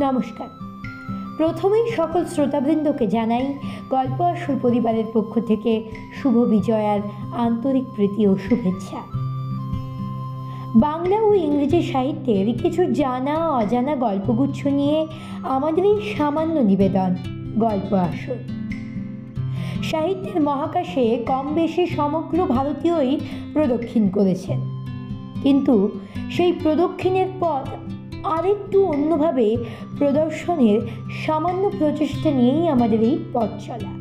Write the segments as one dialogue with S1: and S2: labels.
S1: নমস্কার। প্রথমেই সকল শ্রোতাবৃন্দকে জানাই, গল্প আসর পরিবারের পক্ষ থেকে শুভ বিজয়ার আন্তরিক প্রীতি ও শুভেচ্ছা। বাংলা ও ইংরেজি সাহিত্যের কিছু জানা, অজানা গল্পগুচ্ছ নিয়ে আমাদের এই সামান্য নিবেদন, গল্প আসর সাহিত্যের মহাকাশে কম বেশি সমগ্র ভারতীয়ই প্রদক্ষিণ করেছেন। কিন্তু সেই প্রদক্ষিণের পথ আরেকটু অন্যভাবে প্রদর্শনের সামান্য প্রচেষ্টা নিয়েই আমাদের এই পথ চলা।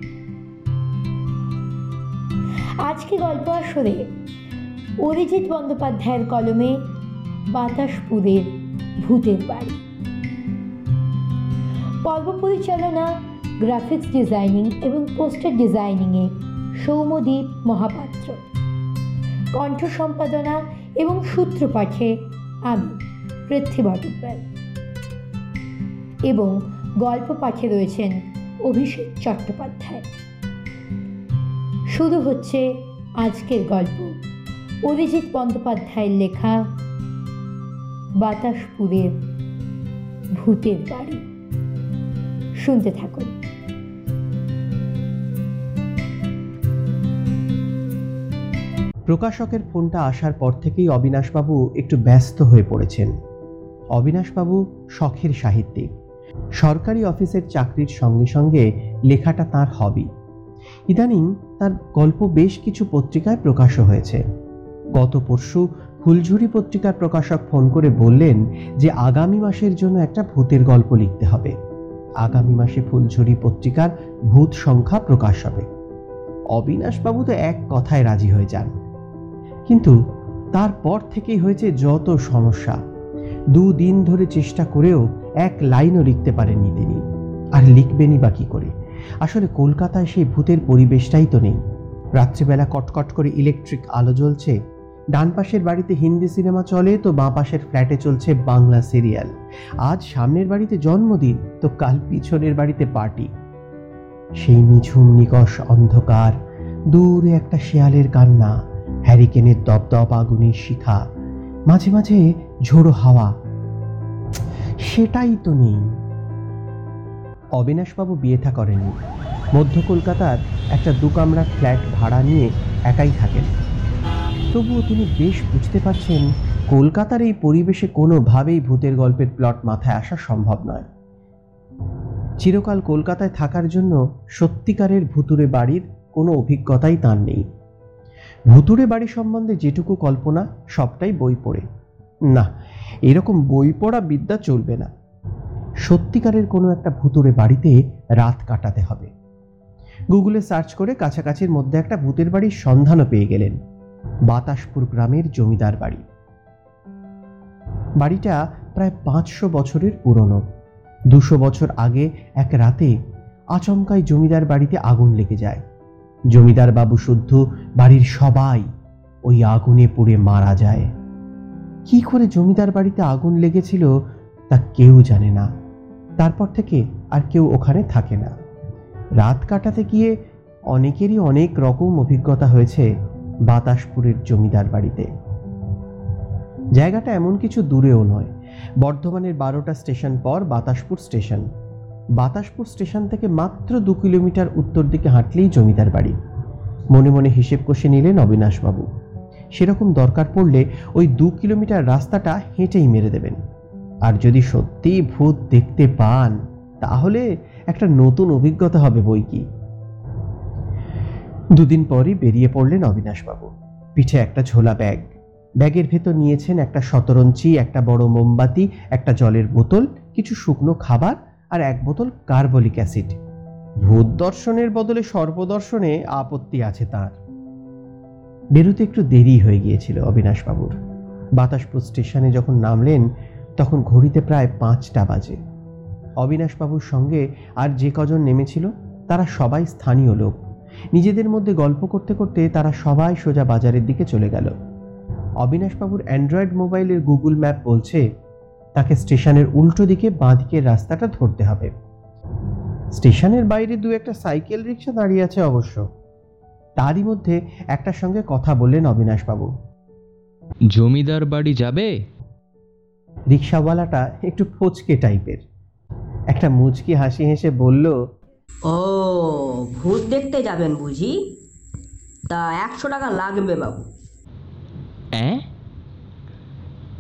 S1: আজকে গল্প আসরে অরিজিৎ বন্দ্যোপাধ্যায়ের কলমে বাতাসপুরের ভূতের বাড়ি। পর্ব পরিচালনা, গ্রাফিক্স ডিজাইনিং এবং পোস্টার ডিজাইনিংয়ে সৌমদীপ মহাপাত্র। কণ্ঠ সম্পাদনা এবং সূত্রপাঠে আমি। পৃথ্বী ভট্টাচার্য এবং গল্প পাঠে রয়েছেন অভিষেক চট্টোপাধ্যায়। শুরু হচ্ছে আজকের গল্প। অভিজিৎ বন্দ্যোপাধ্যায়ের লেখা বাতাসপুরের ভূতের বাড়ি। শুনতে থাকুন।
S2: প্রকাশকের ফোনটা আসার পর থেকেই অবিনাশবাবু একটু ব্যস্ত হয়ে পড়েছেন। অবিনাশবাবু শখের সাহিত্যিক সরকারি অফিসের চাকরির সঙ্গে সঙ্গে লেখাটা তার হবি ইদানিং তার গল্প বেশ কিছু পত্রিকায় প্রকাশও হয়েছে। গত পরশু ফুলঝুরি পত্রিকার প্রকাশক ফোন করে বললেন যে আগামী মাসের জন্য একটা ভূতের গল্প লিখতে হবে। আগামী মাসে ফুলঝুরি পত্রিকার ভূত সংখ্যা প্রকাশ হবে। অবিনাশবাবু তো এক কথায় রাজি হয়ে যান। কিন্তু তারপর থেকেই হয়েছে যত সমস্যা। দুদিন ধরে চেষ্টা করেও এক লাইনও লিখতে পারেননি তিনি। আর লিখবেনই বা কী করে? আসলে কলকাতায় সেই ভূতের পরিবেশটাই তো নেই। রাত্রিবেলা কটকট করে ইলেকট্রিক আলো জ্বলছে। ডান পাশের বাড়িতে হিন্দি সিনেমা চলে তো বাঁ পাশের ফ্ল্যাটে চলছে বাংলা সিরিয়াল। আজ সামনের বাড়িতে জন্মদিন, তো কাল পিছনের বাড়িতে পার্টি। সেই নিঝুম নিকষ অন্ধকার, দূরে একটা শেয়ালের কান্না, হ্যারিকেনের দপদপ আগুনের শিখা। মাঝে মাঝে ঝোড়ো হাওয়া। সেটাই তো নেই। অবিনাশবাবু বিয়ে থা করেননি। মধ্য কলকাতার একটা দু কামরার ফ্ল্যাট ভাড়া নিয়ে একাই থাকেন। তবুও তিনি বেশ বুঝতে পারছেন, কলকাতার এই পরিবেশে কোনোভাবেই ভূতের গল্পের প্লট মাথায় আসা সম্ভব নয়। চিরকাল কলকাতায় থাকার জন্য সত্যিকারের ভুতুরে বাড়ির কোনো অভিজ্ঞতাই তার নেই। ভুতুরে বাড়ি সম্বন্ধে যেটুকু কল্পনা, সবটাই বই পড়ে। না, এরকম বই পড়া বিদ্যা চলবে না। সত্যিকারের কোনো একটা ভুতুরে বাড়িতে রাত কাটাতে হবে। গুগলে সার্চ করে কাছাকাছির মধ্যে একটা ভূতের বাড়ির সন্ধানও পেয়ে গেলেন। বাতাসপুর গ্রামের জমিদার বাড়ি। বাড়িটা প্রায় পাঁচশো বছরের পুরনো। দুশো বছর আগে এক রাতে আচমকাই জমিদার বাড়িতে আগুন লেগে যায়। জমিদার বাবু শুদ্ধ বাড়ির সবাই ওই আগুনে পুড়ে মারা যায়। কি করে জমিদার বাড়িতে আগুন লেগেছিল তা কেউ জানে না। তারপর থেকে আর কেউ ওখানে থাকে না। রাত কাটাতে গিয়ে অনেকেরই অনেক রকম অভিজ্ঞতা হয়েছে বাতাসপুরের জমিদার বাড়িতে। জায়গাটা এমন কিছু দূরেও নয়। বর্ধমানের বারোটা স্টেশন পর বাতাসপুর স্টেশন। বাতাসপুর স্টেশন থেকে মাত্র দু কিলোমিটার উত্তর দিকে হাঁটলেই জমিদার বাড়ি। মনে মনে হিসেব কষে নিলেন অবিনাশবাবু। সেরকম দরকার পড়লে ওই দু কিলোমিটার রাস্তাটা হেঁটেই মেরে দেবেন। আর যদি সত্যিই ভূত দেখতে পান, তাহলে একটা নতুন অভিজ্ঞতা হবে বই কি। দুদিন পরই বেরিয়ে পড়লেন অবিনাশবাবু। পিঠে একটা ঝোলা ব্যাগ। ব্যাগের ভেতর নিয়েছেন একটা শতরঞ্চি একটা বড় মোমবাতি, একটা জলের বোতল, কিছু শুকনো খাবার আর এক বোতল কার্বলিক অ্যাসিড। ভূত দর্শনের বদলে সর্বদর্শনে আপত্তি আছে তার। বেরোতে একটু দেরি হয়ে গিয়েছিল অবিনাশবাবুর। বাতাসপুর স্টেশনে যখন নামলেন, তখন ঘড়িতে প্রায় পাঁচটা বাজে। অবিনাশবাবুর সঙ্গে আর যে কজন নেমেছিল, তারা সবাই স্থানীয় লোক। নিজেদের মধ্যে গল্প করতে করতে তারা সবাই সোজা বাজারের দিকে চলে গেল। অবিনাশবাবুর অ্যান্ড্রয়েড মোবাইলের গুগল ম্যাপ বলছে, তাকে স্টেশনের উল্টো দিকে বাঁ দিকের রাস্তাটা ধরতে হবে। স্টেশনের বাইরে দু একটা সাইকেল রিক্সা দাঁড়িয়ে আছে অবশ্য। তারই মধ্যে একটার সঙ্গে কথা বললেন অবিনাশবাবু।
S3: জমিদার বাড়ি যাবে?
S2: রিক্সাওয়ালাটা একটু ফচকে টাইপের। একটা মুচকি হাসি হেসে বলল
S3: ও ভূত দেখতে যাবেন বুঝি? তা একশো টাকা লাগবে বাবু।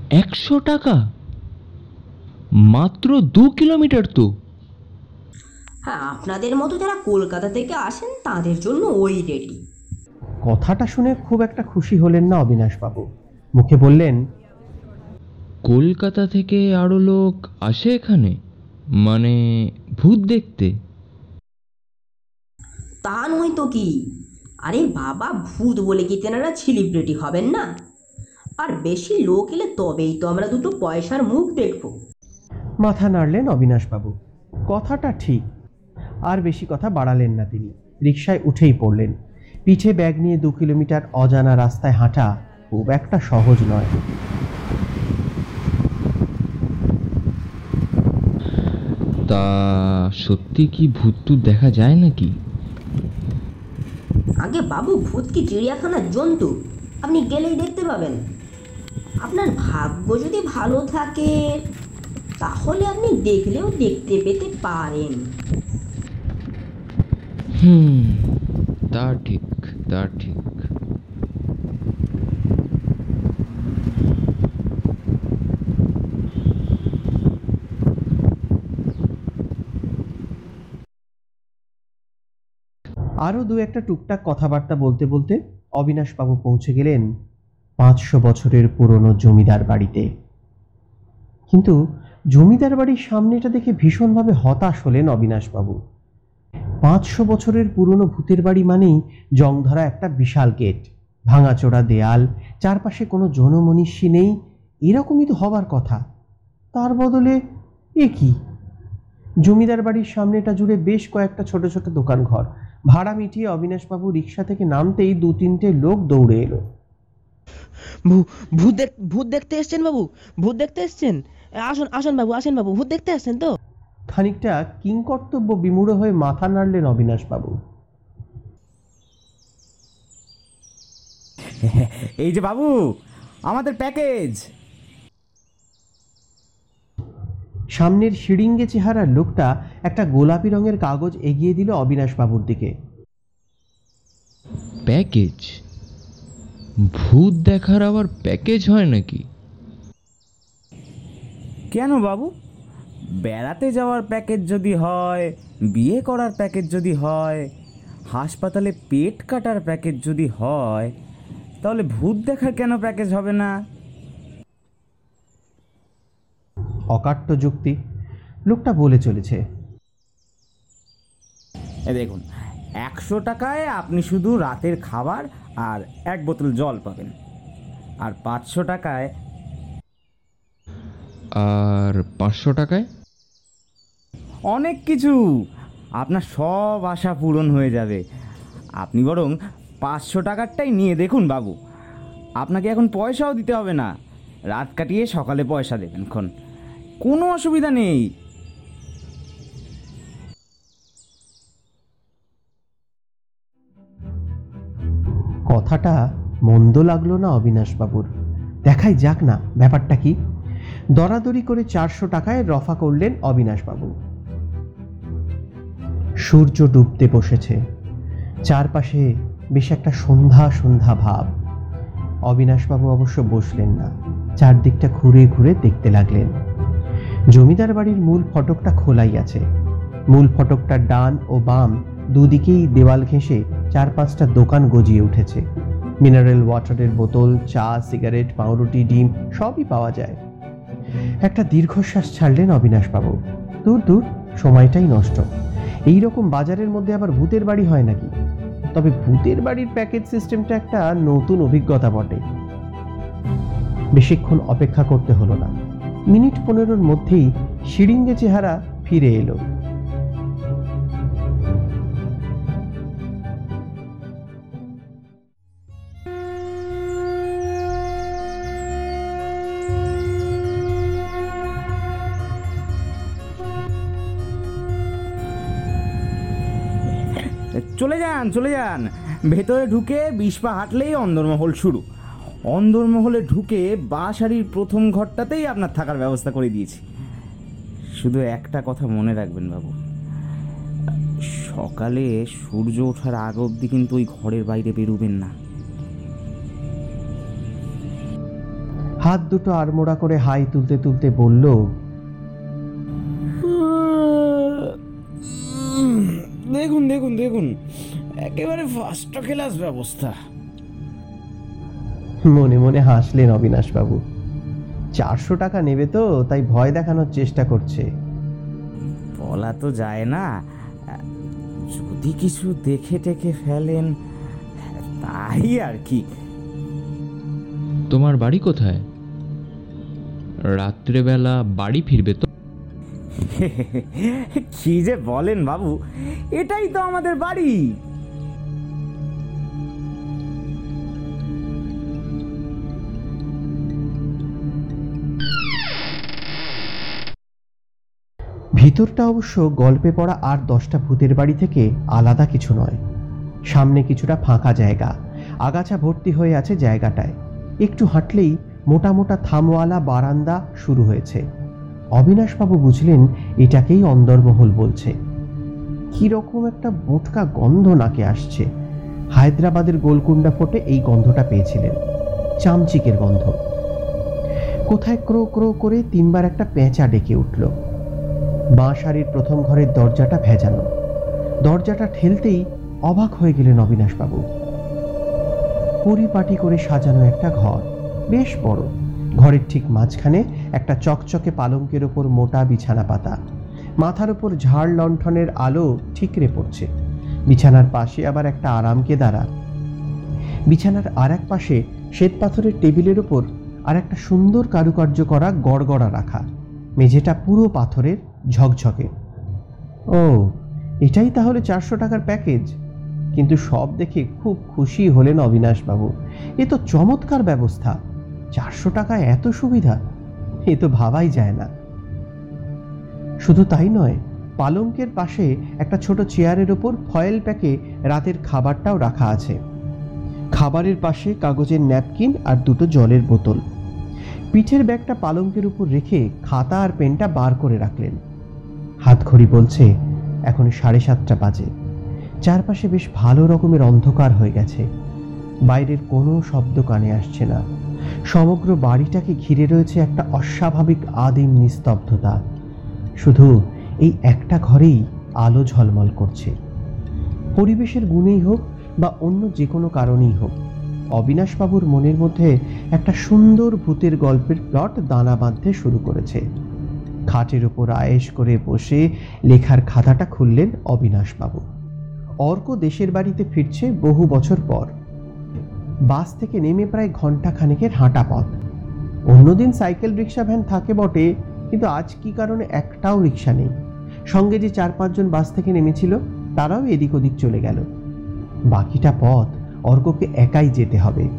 S4: একশো টাকা? মাত্র দু কিলোমিটার তো।
S3: হ্যাঁ আপনাদের মতো যারা কলকাতা থেকে আসেন তাদের জন্য ওই রেডি।
S2: কথাটা শুনে খুব একটা খুশি হলেন না অবিনাশবাবু। মুখে বললেন
S4: কলকাতা থেকে আরও লোক আসে এখানে? মানে ভূত দেখতে?
S3: তা নয় তো কি? আরে বাবা ভূত বলে কি তেনারা সেলিব্রিটি হবেন না? আর বেশি লোক এলে তবেই তো আমরা দুটো পয়সার মুখ দেখব।
S2: মাথা নাড়লেন অবিনাশবাবু। কথাটা ঠিক। আর বেশি কথা বাড়ালেন না তিনি। রিকশায় উঠেই পড়লেন। পিঠে ব্যাগ নিয়ে দু কিলোমিটার অজানা রাস্তায় হাঁটা খুব একটা সহজ নয়।
S4: তা সত্যি কি ভূত টুত দেখা যায় নাকি?
S3: আগে বাবু ভূত কি চিড়িয়াখানার জন্তু? আপনি গেলেই দেখতে পাবেন। আপনার ভাগ্য যদি ভালো থাকে তাহলে আপনি দেখলেও দেখতে পেতে পারেন।
S4: হুম। তা ঠিক তা ঠিক।
S2: আরও দু একটা টুকটাক কথাবার্তা বলতে বলতে অবিনাশবাবু পৌঁছে গেলেন পাঁচশো বছরের পুরনো জমিদার বাড়িতে। কিন্তু জমিদার বাড়ির সামনেটা দেখে ভীষণভাবে হতাশ হলেন অবিনাশবাবু। পাঁচশো বছরের পুরনো ভূতের বাড়ি মানেই জংধরা একটা বিশাল গেট। ভাঙাচোরা দেয়াল, চারপাশে কোনো জনমনীষী নেই, এরকমই তো হবার কথা। তার বদলে এ কি? জমিদার বাড়ির সামনেটা জুড়ে বেশ কয়েকটা ছোট ছোট দোকান ঘর ভাড়া মিটিয়ে অবিনাশবাবু রিক্সা থেকে নামতেই দু তিনটে লোক দৌড়ে এলো।
S5: ভূত দেখতে এসছেন বাবু? ভূত দেখতে এসছেন? আসুন আসুন বাবু, আসেন বাবু, ভূত দেখতে আসছেন তো?
S2: খানিকটা কিংকর্তব্য বিমূঢ় হয়ে মাথা নাড়লেন অবিনাশবাবু।
S6: এই যে বাবু আমাদের প্যাকেজ।
S2: সামনের শিড়িঙ্গে চেহারার লোকটা একটা গোলাপি রঙের কাগজ এগিয়ে দিল অবিনাশবাবুর দিকে।
S4: প্যাকেজ? ভূত দেখার আবার প্যাকেজ হয় নাকি?
S6: কেন বাবু? বেড়াতে যাওয়ার প্যাকেজ যদি হয় বিয়ে করার প্যাকেজ যদি হয় হাসপাতালে পেট কাটার প্যাকেজ যদি হয় তাহলে ভূত দেখার কেন প্যাকেজ হবে না?
S2: অকাট্য যুক্তি। লোকটা বলে চলেছে।
S6: এ দেখুন একশো টাকায় আপনি শুধু রাতের খাবার আর এক বোতল জল পাবেন। আর পাঁচশো টাকায়
S4: আর পাঁচশো টাকায়?
S6: অনেক কিছু। আপনার সব আশা পূরণ হয়ে যাবে। আপনি বরং পাঁচশো টাকারটাই নিয়ে দেখুন বাবু। আপনাকে এখন পয়সাও দিতে হবে না। রাত কাটিয়ে সকালে পয়সা দেবেন খন কোনো অসুবিধা নেই।
S2: কথাটা মন্দ লাগল না অবিনাশবাবুর। দেখাই যাক না, ব্যাপারটা কি? দরাদরি করে চারশো টাকায় রফা করলেন অবিনাশবাবু। সূর্য ডুবতে বসেছে। চারপাশে বেশ একটা সন্ধ্যা সন্ধ্যা ভাব। অবিনাশবাবু অবশ্য বসলেন না। চারদিকটা ঘুরে ঘুরে দেখতে লাগলেন। জমিদার বাড়ির মূল ফটকটা খোলাই আছে। মূল ফটকটার ডান ও বাম দুদিকেই দেওয়াল ঘেঁষে চার পাঁচটা দোকান গজিয়ে উঠেছে। মিনারেল ওয়াটারের বোতল, চা, সিগারেট, পাউরুটি, ডিম সবই পাওয়া যায়। একটা দীর্ঘশ্বাস ছাড়লেন অবিনাশবাবু। দূর দূর, সময়টাই নষ্ট। এই রকম বাজারের মধ্যে আবার ভূতের বাড়ি হয় নাকি? তবে ভূতের বাড়ির প্যাকেজ সিস্টেমটা একটা নতুন অভিজ্ঞতা বটে। বেশিক্ষণ অপেক্ষা করতে হলো না। মিনিট পনেরোর মধ্যেই সিরিঙ্গে চেহারা ফিরে এলো।
S6: চলে যান চলে যান। ভেতরে ঢুকে বিশ পা হাঁটলেই অন্দরমহল শুরু। অন্দরমহলে ঢুকে বা সারির প্রথম ঘরটাতেই আপনার থাকার ব্যবস্থা করে দিয়েছি। শুধু একটা কথা মনে রাখবেন বাবু। সকালে সূর্য ওঠার আগ অবধি কিন্তু ওই ঘরের বাইরে বেরোবেন না।
S2: হাত দুটো আড়মোড়া করে হাই তুলতে তুলতে বলল
S6: দেখুন একেবারে ফার্স্ট ক্লাস ব্যবস্থা।
S2: মনে মনে হাসলেন অবিনাশবাবু। চারশো টাকা নেবে তো তাই ভয় দেখানোর চেষ্টা করছে।
S6: বলা তো যায় না যদি কিছু দেখে টেকে ফেলেন তাই আর কি।
S4: তোমার বাড়ি কোথায়? রাত্রেবেলা বাড়ি ফিরবে তো?
S6: কি যে বলেন বাবু, এটাই তো আমাদের বাড়ি।
S2: ভিতরটা অবশ্য গল্পে পড়া আর দশটা ভূতের বাড়ি থেকে আলাদা কিছু নয়। সামনে কিছুটা ফাঁকা জায়গা, আগাছা ভর্তি হয়ে আছে জায়গাটায়। একটু হাঁটলেই মোটা মোটা থামওয়ালা বারান্দা শুরু হয়েছে। অবিনাশবাবু বুঝলেন এটাকেই অন্দরমহল বলছে। কীরকম একটা বোটকা গন্ধ নাকে আসছে। হায়দ্রাবাদের গোলকুন্ডা ফোটে এই গন্ধটা পেয়েছিলেন। চামচিকের গন্ধ। কোথায় ক্রো ক্রো করে তিনবার একটা পেঁচা ডেকে উঠল। বাঁ সারির প্রথম ঘরের দরজাটা ভেজানো। দরজাটা ঠেলতেই অবাক হয়ে গেলেন অবিনাশবাবু। পরিপাটি করে সাজানো একটা ঘর। বেশ বড়। ঘরের ঠিক মাঝখানে একটা চকচকে পালঙ্কের ওপর মোটা বিছানা পাতা। মাথার ওপর ঝাড় লণ্ঠনের আলো ঠিকরে পড়ছে। বিছানার পাশে আবার একটা আরামকে দাঁড়া। বিছানার আর এক পাশে শ্বেত পাথরের টেবিলের ওপর আর একটা সুন্দর কারুকার্য করা গড়গড়া রাখা। মেঝেটা পুরো পাথরের ঝকঝকে। ও, এটাই তাহলে চারশো টাকার প্যাকেজ। কিন্তু সব দেখে খুব খুশি হলেন অবিনাশবাবু। এ তো চমৎকার ব্যবস্থা। চারশো টাকায় এত সুবিধা। এ তো ভাবাই যায় না। শুধু তাই নয়, পালঙ্কের পাশে একটা ছোট চেয়ারের ওপর ফয়েল প্যাকে রাতের খাবারটাও রাখা আছে। খাবারের পাশে কাগজের ন্যাপকিন আর দুটো জলের বোতল। পিঠের ব্যাগটা পালঙ্কের উপর রেখে খাতা আর পেনটা বার করে রাখলেন। হাত ঘড়ি বলছে, এখন সাড়ে সাতটা বাজে। চারপাশে বেশ ভালো রকমের অন্ধকার হয়ে গেছে। বাইরের কোনো শব্দ কানে আসছে না। সমগ্র বাড়িটাকে ঘিরে রয়েছে একটা অস্বাভাবিক আদিম নিস্তব্ধতা। শুধু এই একটা ঘরেই আলো ঝলমল করছে। পরিবেশের গুণেই হোক বা অন্য যে কোনো কারণেই হোক, অবিনাশবাবুর মনের মধ্যে একটা সুন্দর ভূতের গল্পের প্লট দানা বাঁধতে শুরু করেছে। খাটের ওপর আয়েশ করে বসে লেখার খাতাটা খুললেন অবিনাশবাবু। অর্ক দেশের বাড়িতে ফিরছে বহু বছর পর। বাস থেকে নেমে প্রায় ঘণ্টা খানেকের হাঁটা পথ। অন্যদিন সাইকেল রিক্সা ভ্যান থাকে বটে, কিন্তু আজ কি কারণে একটাও রিক্সা নেই? সঙ্গে যে চার পাঁচজন বাস থেকে নেমেছিল, তারাও এদিক ওদিক চলে গেল। বাকিটা পথ অর্ককে একাই যেতে হবে।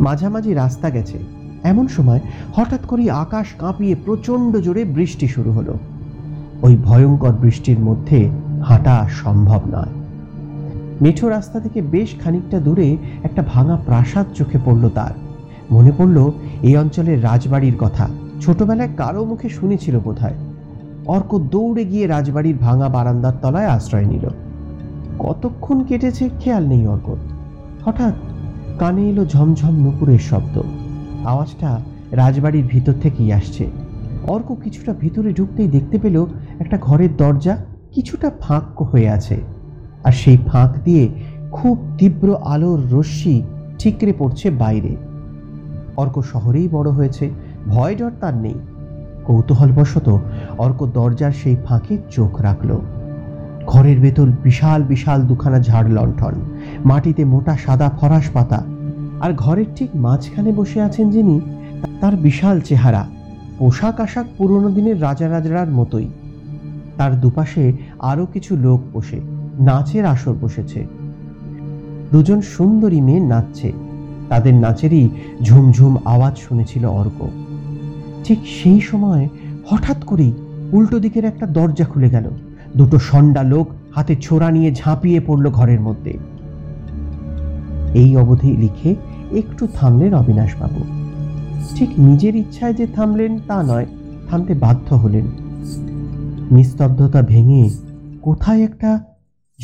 S2: মাঝামাঝি রাস্তা গেছে। এমন সময় হঠাৎ করেই আকাশ কাঁপিয়ে প্রচণ্ড জোরে বৃষ্টি শুরু হলো। ওই ভয়ঙ্কর বৃষ্টির মধ্যে হাঁটা সম্ভব নয়। মেঠো রাস্তা থেকে বেশ খানিকটা দূরে একটা ভাঙা প্রাসাদ চোখে পড়ল তার। মনে পড়ল, এই অঞ্চলের রাজবাড়ির কথা। ছোটবেলায় কারও মুখে শুনেছিল বোধহয়। অর্ক দৌড়ে গিয়ে রাজবাড়ির ভাঙা বারান্দার তলায় আশ্রয় নিল। কতক্ষণ কেটেছে খেয়াল নেই অর্ক। হঠাৎ কানে এলো ঝমঝম নুপুরের শব্দ। আওয়াজটা রাজবাড়ির ভিতর থেকেই আসছে। অর্ক কিছুটা ভিতরে ঢুকতেই দেখতে পেল একটা ঘরের দরজা কিছুটা ফাঁক হয়ে আছে। আর সেই ফাঁক দিয়ে খুব তীব্র আলোর রশ্মি ঠিকরে পড়ছে বাইরে। অর্ক শহরেই বড় হয়েছে, ভয় ডর তার নেই। কৌতূহলবশত অর্ক দরজার সেই ফাঁকে চোখ রাখল। ঘরের ভেতর বিশাল বিশাল দুখানা ঝাড় লণ্ঠন, মাটিতে মোটা সাদা ফরাস পাতা, আর ঘরের ঠিক মাঝখানে বসে আছেন যিনি, তার বিশাল চেহারা, পোশাক আশাক পুরনো দিনের রাজা রাজার মতোই। তার দুপাশে আরও কিছু লোক বসে। নাচের আসর বসেছে। দুজন সুন্দরী মেয়ে নাচছে। তাদের নাচেরই ঝুমঝুম আওয়াজ শুনেছিল অর্ক। ঠিক সেই সময় হঠাৎ করেই উল্টো দিকের একটা দরজা খুলে গেল। দুটো সন্ডা লোক হাতে ছোড়া নিয়ে ঝাঁপিয়ে পড়ল ঘরের মধ্যে। এই অবধি লিখে একটু থামলেন অবিনাশবাবু। ঠিক নিজের ইচ্ছায় যে থামলেন তা নয়, থামতে বাধ্য হলেন। নিস্তব্ধতা ভেঙে কোথায় একটা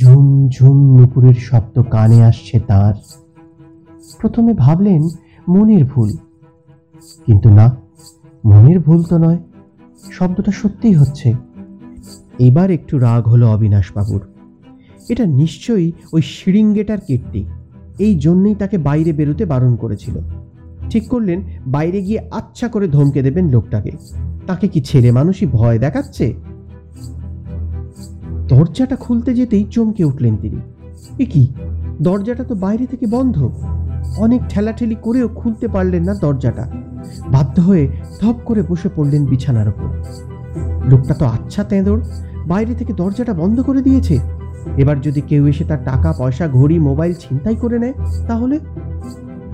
S2: ঝুম ঝুম নুপুরের শব্দ কানে আসছে তার। প্রথমে ভাবলেন, মনের ভুল। কিন্তু না, মনের ভুল তো নয়, শব্দটা সত্যিই হচ্ছে। এবার একটু রাগ হলো অবিনাশবাবুর। এটা নিশ্চয়ই ওই শিরিঙ্গেটার কীর্তি। এই জন্যই তাকে বাইরে বেরোতে বারণ করেছিল। ঠিক করলেন, বাইরে গিয়ে আচ্ছা করে ধমকে দেবেন লোকটাকে। তাকে কি ছেলে মানুষই ভয় দেখাচ্ছে? দরজাটা খুলতে যেতেই চমকে উঠলেন তিনি। এ কি? দরজাটা তো বাইরে থেকে বন্ধ। অনেক ঠেলাঠেলি করেও খুলতে পারলেন না দরজাটা। বাধ্য হয়ে ধপ করে বসে পড়লেন বিছানার ওপর। লোকটা তো আচ্ছা তেঁদর বাইরে থেকে দরজাটা বন্ধ করে দিয়েছে। এবার যদি কেউ এসে তার টাকা, পয়সা, ঘড়ি, মোবাইল ছিনতাই করে নেয়, তাহলে?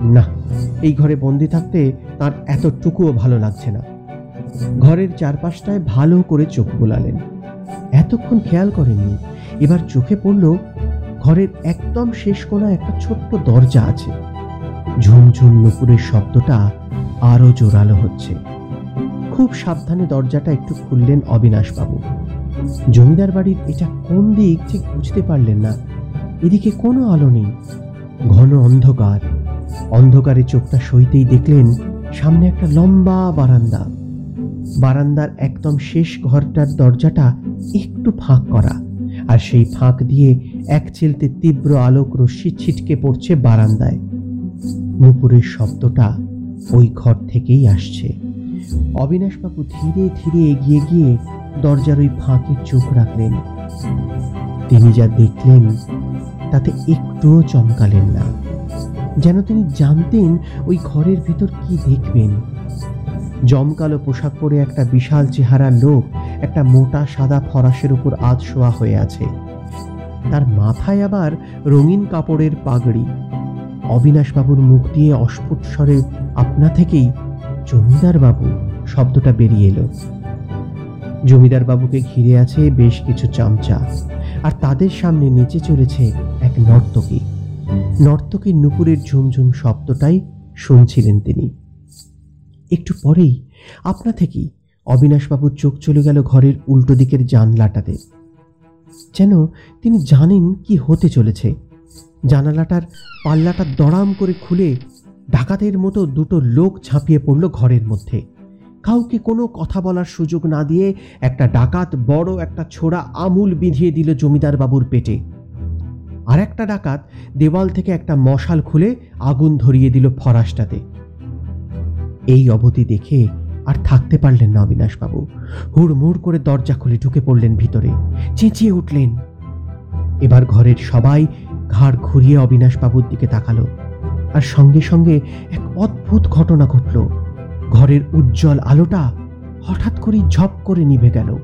S2: না, এই ঘরে বন্দি থাকতে তার এতটুকুও ভালো লাগছে না। ঘরের চারপাশটায় ভালো করে চোখ বোলালেন। এতক্ষণ খেয়াল করেননি। এবার চোখে পড়ল ঘরের একদম শেষ কোণায় একটা ছোট্ট দরজা আছে। ঝুমঝুম নুপুরের শব্দটা আরও জোরালো হচ্ছে। খুব সাবধানে দরজাটা একটু খুললেন অবিনাশবাবু। জমিদার বাড়ির এটা কোন দিক ঠিক বুঝতে পারলেন না। এদিকে কোনো আলো নেই। ঘন অন্ধকার। অন্ধকারে চোখটা সইতেই দেখলেন সামনে একটা লম্বা বারান্দা। বারান্দার একদম শেষ ঘরটার দরজাটা একটু ফাঁক করা, আর সেই ফাঁক দিয়ে এক চিলতে তীব্র আলোক রশ্মি ছিটকে পড়ছে বারান্দায়। নুপুরের শব্দটা ওই ঘর থেকেই আসছে। অবিনাশবাবু ধীরে ধীরে এগিয়ে গিয়ে দরজার ওই ফাঁকে চোখ রাখলেন। তিনি যা দেখলেন, তাতে একটুও চমকালেন না। যেন তিনি জানতেন ওই ঘরের ভিতর কি দেখবেন। জমকালো পোশাক পরে একটা বিশাল চেহারার লোক একটা মোটা সাদা ফরাসের উপর আধ শোয়া হয়ে আছে। তার মাথায় আবার রঙিন কাপড়ের পাগড়ি। অবিনাশবাবুর মুখ দিয়ে অস্ফুট স্বরে আপনা থেকেই জমিদার বাবু শব্দটা বেরিয়ে এলো। জমিদার বাবুকে ঘিরে আছে বেশ কিছু চামচা, আর তাদের সামনে নেচে চলেছে এক নর্তকী। নর্তকীর নুপুরের ঝুমঝুম শব্দটাই শুনছিলেন তিনি। একটু পরেই আপনা থেকেই অবিনাশবাবুর চোখ চলে গেল ঘরের উল্টো দিকের জানলাটাতে। যেন তিনি জানেন কি হতে চলেছে। জানালাটার পাল্লাটা দড়াম করে খুলে ডাকাতের মতো দুটো লোক ঝাঁপিয়ে পড়ল ঘরের মধ্যে। কাউকে কোনো কথা বলার সুযোগ না দিয়ে একটা ডাকাত বড় একটা ছোড়া আমুল বিঁধিয়ে দিল জমিদার বাবুর পেটে। আর একটা ডাকাত দেওয়াল থেকে একটা মশাল খুলে আগুন ধরিয়ে দিল ফরাসটাতে। এই অবধি দেখে আর থাকতে পারলেন না অবিনাশবাবু। হুড়মুড় করে দরজা খুলে ঢুকে পড়লেন ভিতরে। চেঁচিয়ে উঠলেন। এবার ঘরের সবাই ঘাড় ঘুরিয়ে অবিনাশবাবুর দিকে তাকালো। আর সঙ্গে সঙ্গে এক অদ্ভুত ঘটনা ঘটল। ঘরের উজ্জ্বল আলোটা হঠাৎ করেই ঝপ করে নিভে গেল।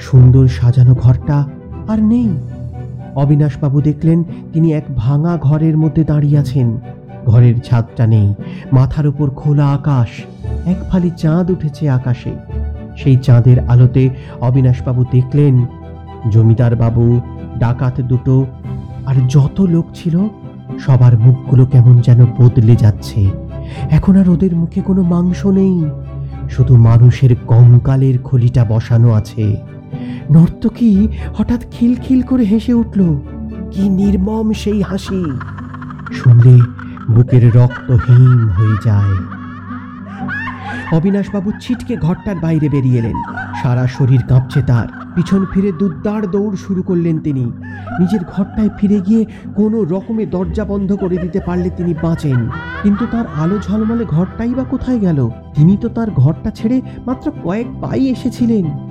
S2: সুন্দর সাজানো ঘরটা আর নেই। অবিনাশবাবু দেখলেন তিনি এক ভাঙা ঘরের মধ্যে দাঁড়িয়ে আছেন। ঘরের ছাদটা নেই, মাথার উপর খোলা আকাশ, এক ফালি চাঁদ উঠেছে আকাশে। সেই চাঁদের আলোতে অবিনাশবাবু দেখলেন, জমিদার বাবু, ডাকাত দুটো, আর যত লোক ছিল, সবার মুখগুলো কেমন যেন বদলে যাচ্ছে। এখন আর ওদের মুখে কোনো মাংস নেই, শুধু মানুষের কঙ্কালের খলিটা বসানো আছে। নর্তকী হঠাৎ খিলখিল করে হেসে উঠল, কি নির্মম সেই হাসি! শুনলে বুকের রক্ত হিম হয়ে যায়। অবিনাশবাবু ছিটকে ঘরটার বাইরে বেরিয়ে এলেন। সারা শরীর কাঁপছে তার। পিছন ফিরে দুদ্দার দৌড় শুরু করলেন তিনি। নিজের ঘরটায় ফিরে গিয়ে কোনো রকমে দরজা বন্ধ করে দিতে পারলে তিনি বাঁচেন। কিন্তু তার আলো ঝলমলে ঘরটাই বা কোথায় গেল? তিনি তো তার ঘরটা ছেড়ে মাত্র কয়েক পাই এসেছিলেন।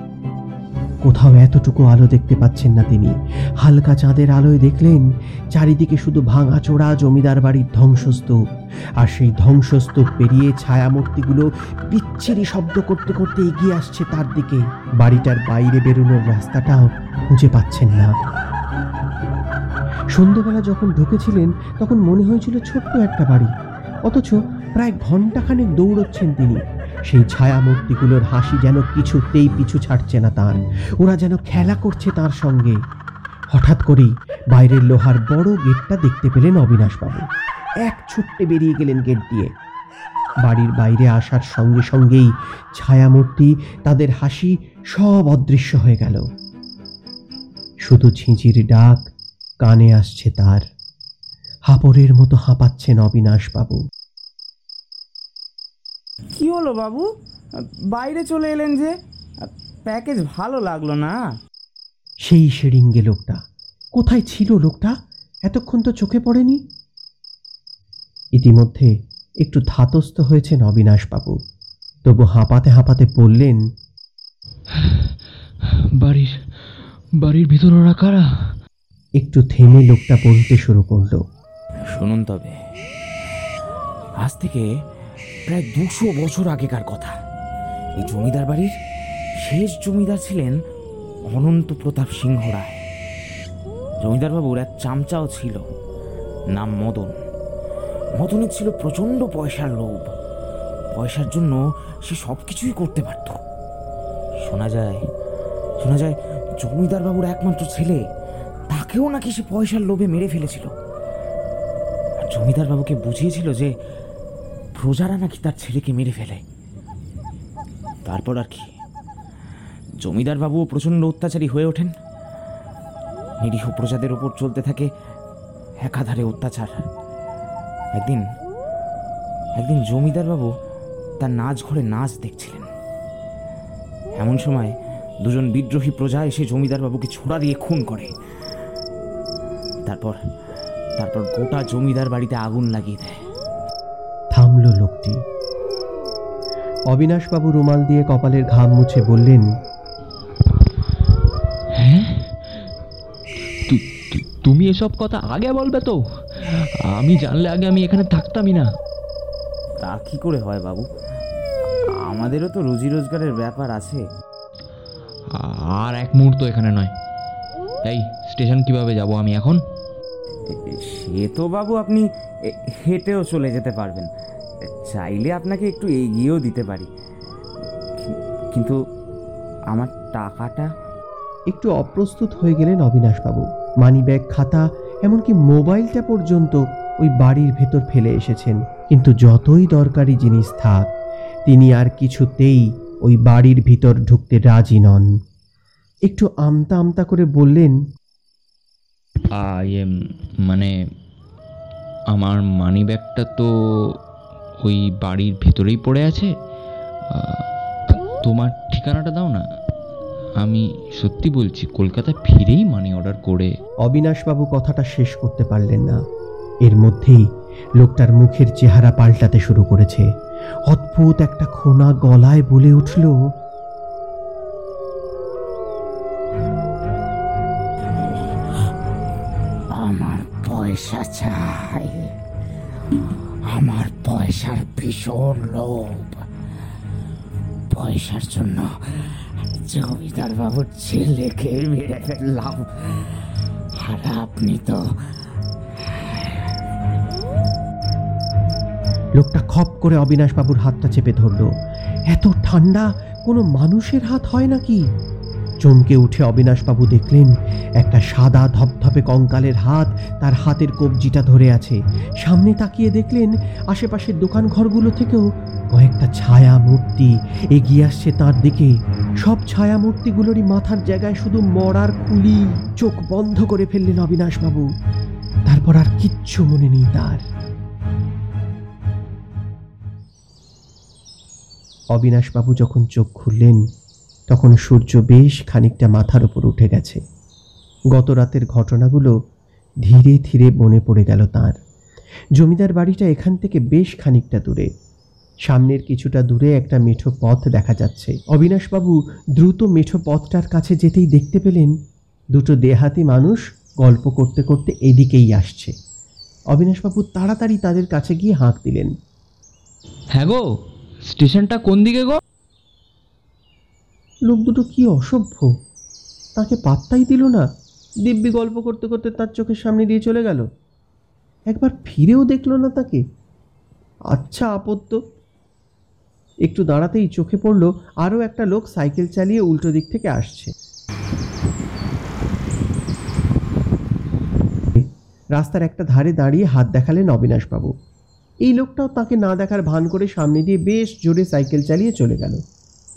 S2: কোথাও এতটুকু আলো দেখতে পাচ্ছেন না তিনি। হালকা চাঁদের আলোয় দেখলেন, চারিদিকে শুধু ভাঙাচোরা জমিদার বাড়ির ধ্বংসস্তূপ। আর সেই ধ্বংসস্তূপ পেরিয়ে ছায়ামূর্তিগুলো বিচ্ছিরি শব্দ করতে করতে এগিয়ে আসছে তার দিকে। বাড়িটার বাইরে বেরোনোর রাস্তাটাও খুঁজে পাচ্ছেন না। সন্ধ্যেবেলা যখন ঢুকেছিলেন, তখন মনে হয়েছিল ছোট্ট একটা বাড়ি। অথচ প্রায় ঘন্টাখানেক দৌড়চ্ছেন তিনি। সেই ছায়ামূর্তিগুলোর হাসি যেন কিছুতেই পিছু ছাড়ছে না তার। ওরা যেন খেলা করছে তার সঙ্গে। হঠাৎ করেই বাইরের লোহার বড় গেটটা দেখতে পেলেন অবিনাশবাবু। এক ছুট্টে বেরিয়ে গেলেন গেট দিয়ে। বাড়ির বাইরে আসার সঙ্গে সঙ্গেই ছায়ামূর্তি, তাদের হাসি সব অদৃশ্য হয়ে গেল। শুধু ঝিঁঝির ডাক কানে আসছে তার। হাপড়ের মতো হাঁপাচ্ছেন অবিনাশবাবু।
S6: হলো বাবু বাইরে চলে এলেন যে প্যাকেজ ভালো লাগল না।
S2: সেই সেরিঙ্গে লোকটা কোথায় ছিল লোকটা? এতক্ষণ তো চোখে পড়েনি। ইতিমধ্যে একটু ধাতস্থ হয়েছেন অবিনাশবাবু তবু হাঁপাতে হাঁপাতে বললেন
S4: বাড়ির বাড়ির ভিতর ওরা কারা?
S2: একটু থেমে লোকটা বলতে শুরু করল।
S6: শুনুন তবে আজ থেকে প্রায় দুশো বছর আগেকার কথা। এই জমিদার বাড়ির শেষ জমিদার ছিলেন অনন্ত প্রতাপ সিংহ রায়। জমিদারবাবুর এক চামচাও ছিল, নাম মদন। মদনের ছিল প্রচণ্ড পয়সার লোভ। পয়সার জন্য সে সব কিছুই করতে পারত। শোনা যায় শোনা যায় জমিদারবাবুর একমাত্র ছেলে, তাকেও নাকি সে পয়সার লোভে মেরে ফেলেছিল। আর জমিদার বাবুকে বুঝিয়েছিল যে প্রজারা নাকি তার ছেলেকে মেরে ফেলে? তারপর আর কি? জমিদার বাবুও প্রচণ্ড অত্যাচারী হয়ে ওঠেন। নিরীহ প্রজাদের ওপর চলতে থাকে একাধারে অত্যাচার। একদিন একদিন জমিদার বাবু তার নাচ ঘরে নাচ দেখছিলেন। এমন সময় দুজন বিদ্রোহী প্রজা এসে জমিদার বাবুকে ছোড়া দিয়ে খুন করে। তারপর তারপর গোটা জমিদার বাড়িতে আগুন লাগিয়ে দেয়।
S2: লোকটি অবিনাশবাবু রুমাল দিয়ে কপালের ঘাম মুছে বললেন
S4: হ্যাঁ? তুমি এসব কথা আগে বলবে তো। আমি জানলে আগে আমি এখানে থাকতামই না।
S6: তা কি করে হয় বাবু? আমাদেরও তো রুজি রোজগারের ব্যাপার আছে।
S4: আর এক মুহূর্ত এখানে নয়। এই স্টেশন কীভাবে যাব আমি এখন?
S6: সে তো বাবু আপনি এ- হেঁটেও চলে যেতে পারবেন। চাইলে আপনাকে একটু এগিয়েও দিতে পারি। কিন্তু আমার টাকাটা
S2: একটু অপ্রস্তুত হয়ে গেলেন অবিনাশবাবু। মানিব্যাগ খাতা এমনকি মোবাইলটা পর্যন্ত ওই বাড়ির ভেতর ফেলে এসেছেন। কিন্তু যতই দরকারি জিনিস থাক তিনি আর কিছুতেই ওই বাড়ির ভিতর ঢুকতে রাজি নন। একটু আমতা আমতা করে বললেন
S4: আ, ইয়ে মানে আমার মানি ব্যাগটা তো ওই বাড়ির ভেতরেই পড়ে আছে। তোমার ঠিকানাটা দাও না। আমি সত্যি বলছি কলকাতা ফিরেই মানি অর্ডার করে।
S2: অবিনাশবাবু কথাটা শেষ করতে পারলেন না। এর মধ্যেই লোকটার মুখের চেহারা পাল্টাতে শুরু করেছে। অদ্ভুত একটা খোনা গলায় বলে উঠল
S7: আমার পয়সা চাই। আমার পয়সার ভীষণ লোভ। পয়সার জন্য জমিদার বাবুর ছেলেকে মেরে ফেললাম। আর আপনি তো
S2: লোকটা খপ করে অবিনাশবাবুর হাতটা চেপে ধরল। এত ঠান্ডা কোনো মানুষের হাত হয় নাকি? চমকে উঠে অবিনাশবাবু দেখলেন, একটা সাদা ধপধপে কঙ্কালের হাত তার হাতের কবজিটা ধরে আছে। সামনে তাকিয়ে দেখলেন, আশেপাশের দোকান ঘরগুলো থেকেও কয়েকটা ছায়া মূর্তি এগিয়ে আসছে তার দিকে। সব ছায়া মূর্তিগুলোরই মাথার জায়গায় শুধু মরার খুলি চোখ বন্ধ করে ফেললেন অবিনাশবাবু। তারপর আর কিচ্ছু মনে নেই তার। অবিনাশবাবু যখন চোখ খুললেন তখন সূর্য বেশ খানিকটা মাথার উপর উঠে গেছে। গত রাতের ঘটনাগুলো ধীরে ধীরে মনে পড়ে গেল তার। জমিদার বাড়িটা এখান থেকে বেশ খানিকটা দূরে। সামনের কিছুটা দূরে একটা মেঠো পথ দেখা যাচ্ছে। অবিনাশবাবু দ্রুত মেঠো পথটার কাছে যেতেই দেখতে পেলেন দুটো দেহাতি মানুষ গল্প করতে করতে এদিকেই আসছে। অবিনাশবাবু তাড়াতাড়ি তাদের কাছে গিয়ে হাঁক দিলেন।
S4: হ্যাঁ গো, স্টেশনটা কোন দিকে গো?
S2: লোক দুটো কি অসভ্য? তাকে পাত্তাই দিল না। দিব্যি গল্প করতে করতে তার চোখের সামনে দিয়ে চলে গেল। একবার ফিরেও দেখল না তাকে। আচ্ছা আপত্ত। একটু দাঁড়াতেই চোখে পড়ল আরও একটা লোক সাইকেল চালিয়ে উল্টো দিক থেকে আসছে। রাস্তার একটা ধারে দাঁড়িয়ে হাত দেখালেন অবিনাশবাবু। এই লোকটাও তাকে না দেখার ভান করে সামনে দিয়ে বেশ জোরে সাইকেল চালিয়ে চলে গেল।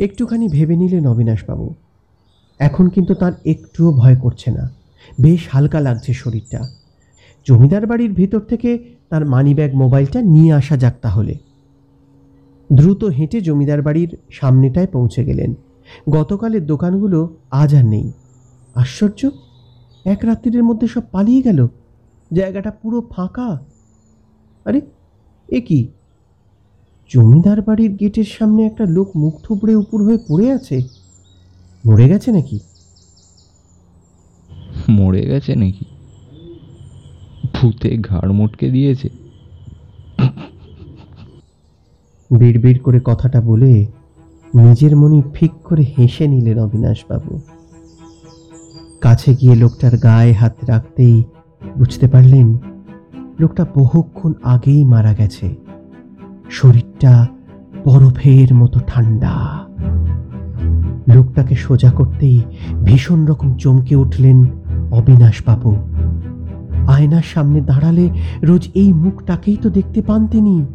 S2: একটুখানি ভেবে নিলেন অবিনাশবাবু এখন কিন্তু তার একটুও ভয় করছে না। বেশ হালকা লাগছে শরীরটা। জমিদার বাড়ির ভিতর থেকে তার মানিব্যাগ মোবাইলটা নিয়ে আসা যাক তাহলে। দ্রুত হেঁটে জমিদার বাড়ির সামনেটায় পৌঁছে গেলেন। গতকালের দোকানগুলো আজ আর নেই। আশ্চর্য! এক রাত্রির মধ্যে সব পালিয়ে গেল। জায়গাটা পুরো ফাঁকা। আরে, এ কি? জমিদার বাড়ির গেটের সামনে একটা লোক মুখ থুবড়ে উপর হয়ে পড়ে আছে। মরে গেছে নাকি?
S4: মরে গেছে নাকি? ভূতে ঘাড় মোটকে দিয়েছে।
S2: বিড়বিড় করে কথাটা বলে নিজের মনে ফিক করে হেসে নিলেন অবিনাশবাবু। কাছে গিয়ে লোকটার গায়ে হাত রাখতেই বুঝতে পারলেন লোকটা বহুক্ষণ আগেই মারা গেছে। শরীরটা বরফের মতো ঠান্ডা। লোকটাকে সোজা করতেই ভীষণ রকম চমকে উঠলেন অবিনাশবাবু আয়নার সামনে দাঁড়ালে রোজ এই মুখটাকেই তো দেখতে পান তিনি।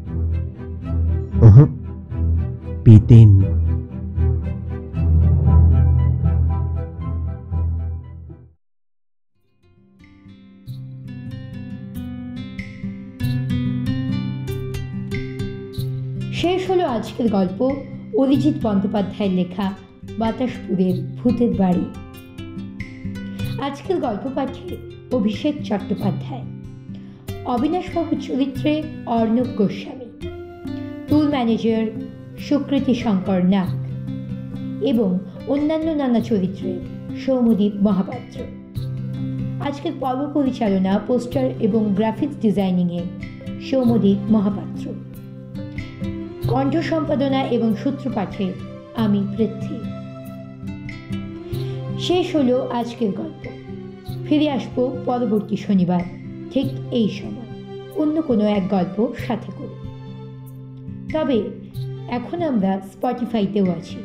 S2: পেতেন
S1: আজকের গল্প অরিজিৎ বন্দ্যোপাধ্যায়ের লেখা বাতাসপুরের ভূতের বাড়ি। আজকের গল্প পাঠে অভিষেক চট্টোপাধ্যায়। অবিনাশবাবুর চরিত্রে Arnab Goswami. Tool manager Sukriti Shankar Nag. এবং অন্যান্য নানা চরিত্রে সৌমদীপ মহাপাত্র। আজকের পর্ব পরিচালনা, পোস্টার এবং গ্রাফিক্স ডিজাইনিংয়ে সৌমদীপ মহাপাত্র। কণ্ঠ সম্পাদনা এবং সূত্রপাঠে আমি পৃথ্বী। শেষ হলো আজকের গল্প। ফিরে আসব পরবর্তী শনিবার, ঠিক এই সময়। অন্য কোনো এক গল্প সাথে করে। তবে এখন আমরা স্পটিফাইতেও আছি,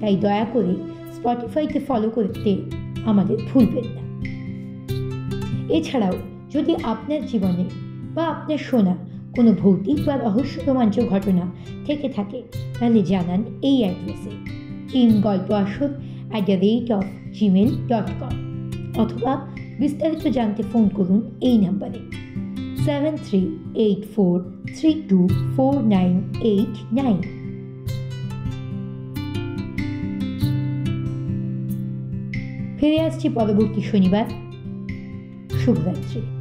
S1: তাই দয়া করে স্পটিফাইতে ফলো করতে আমাদের ভুলবেন না। এছাড়াও যদি আপনার জীবনে বা আপনার শোনা কোনো ভৌতিক বা রহস্য রোমাঞ্চ ঘটনা থেকে থাকে, তাহলে জানান এই অ্যাড্রেসে। Team Golpo Asor at the rate of Gmail dot com অথবা বিস্তারিত জানতে ফোন করুন এই নাম্বারে। Seven three eight four three two four nine eight nine ফিরে আসছি পরবর্তী শনিবার। শুভরাত্রি।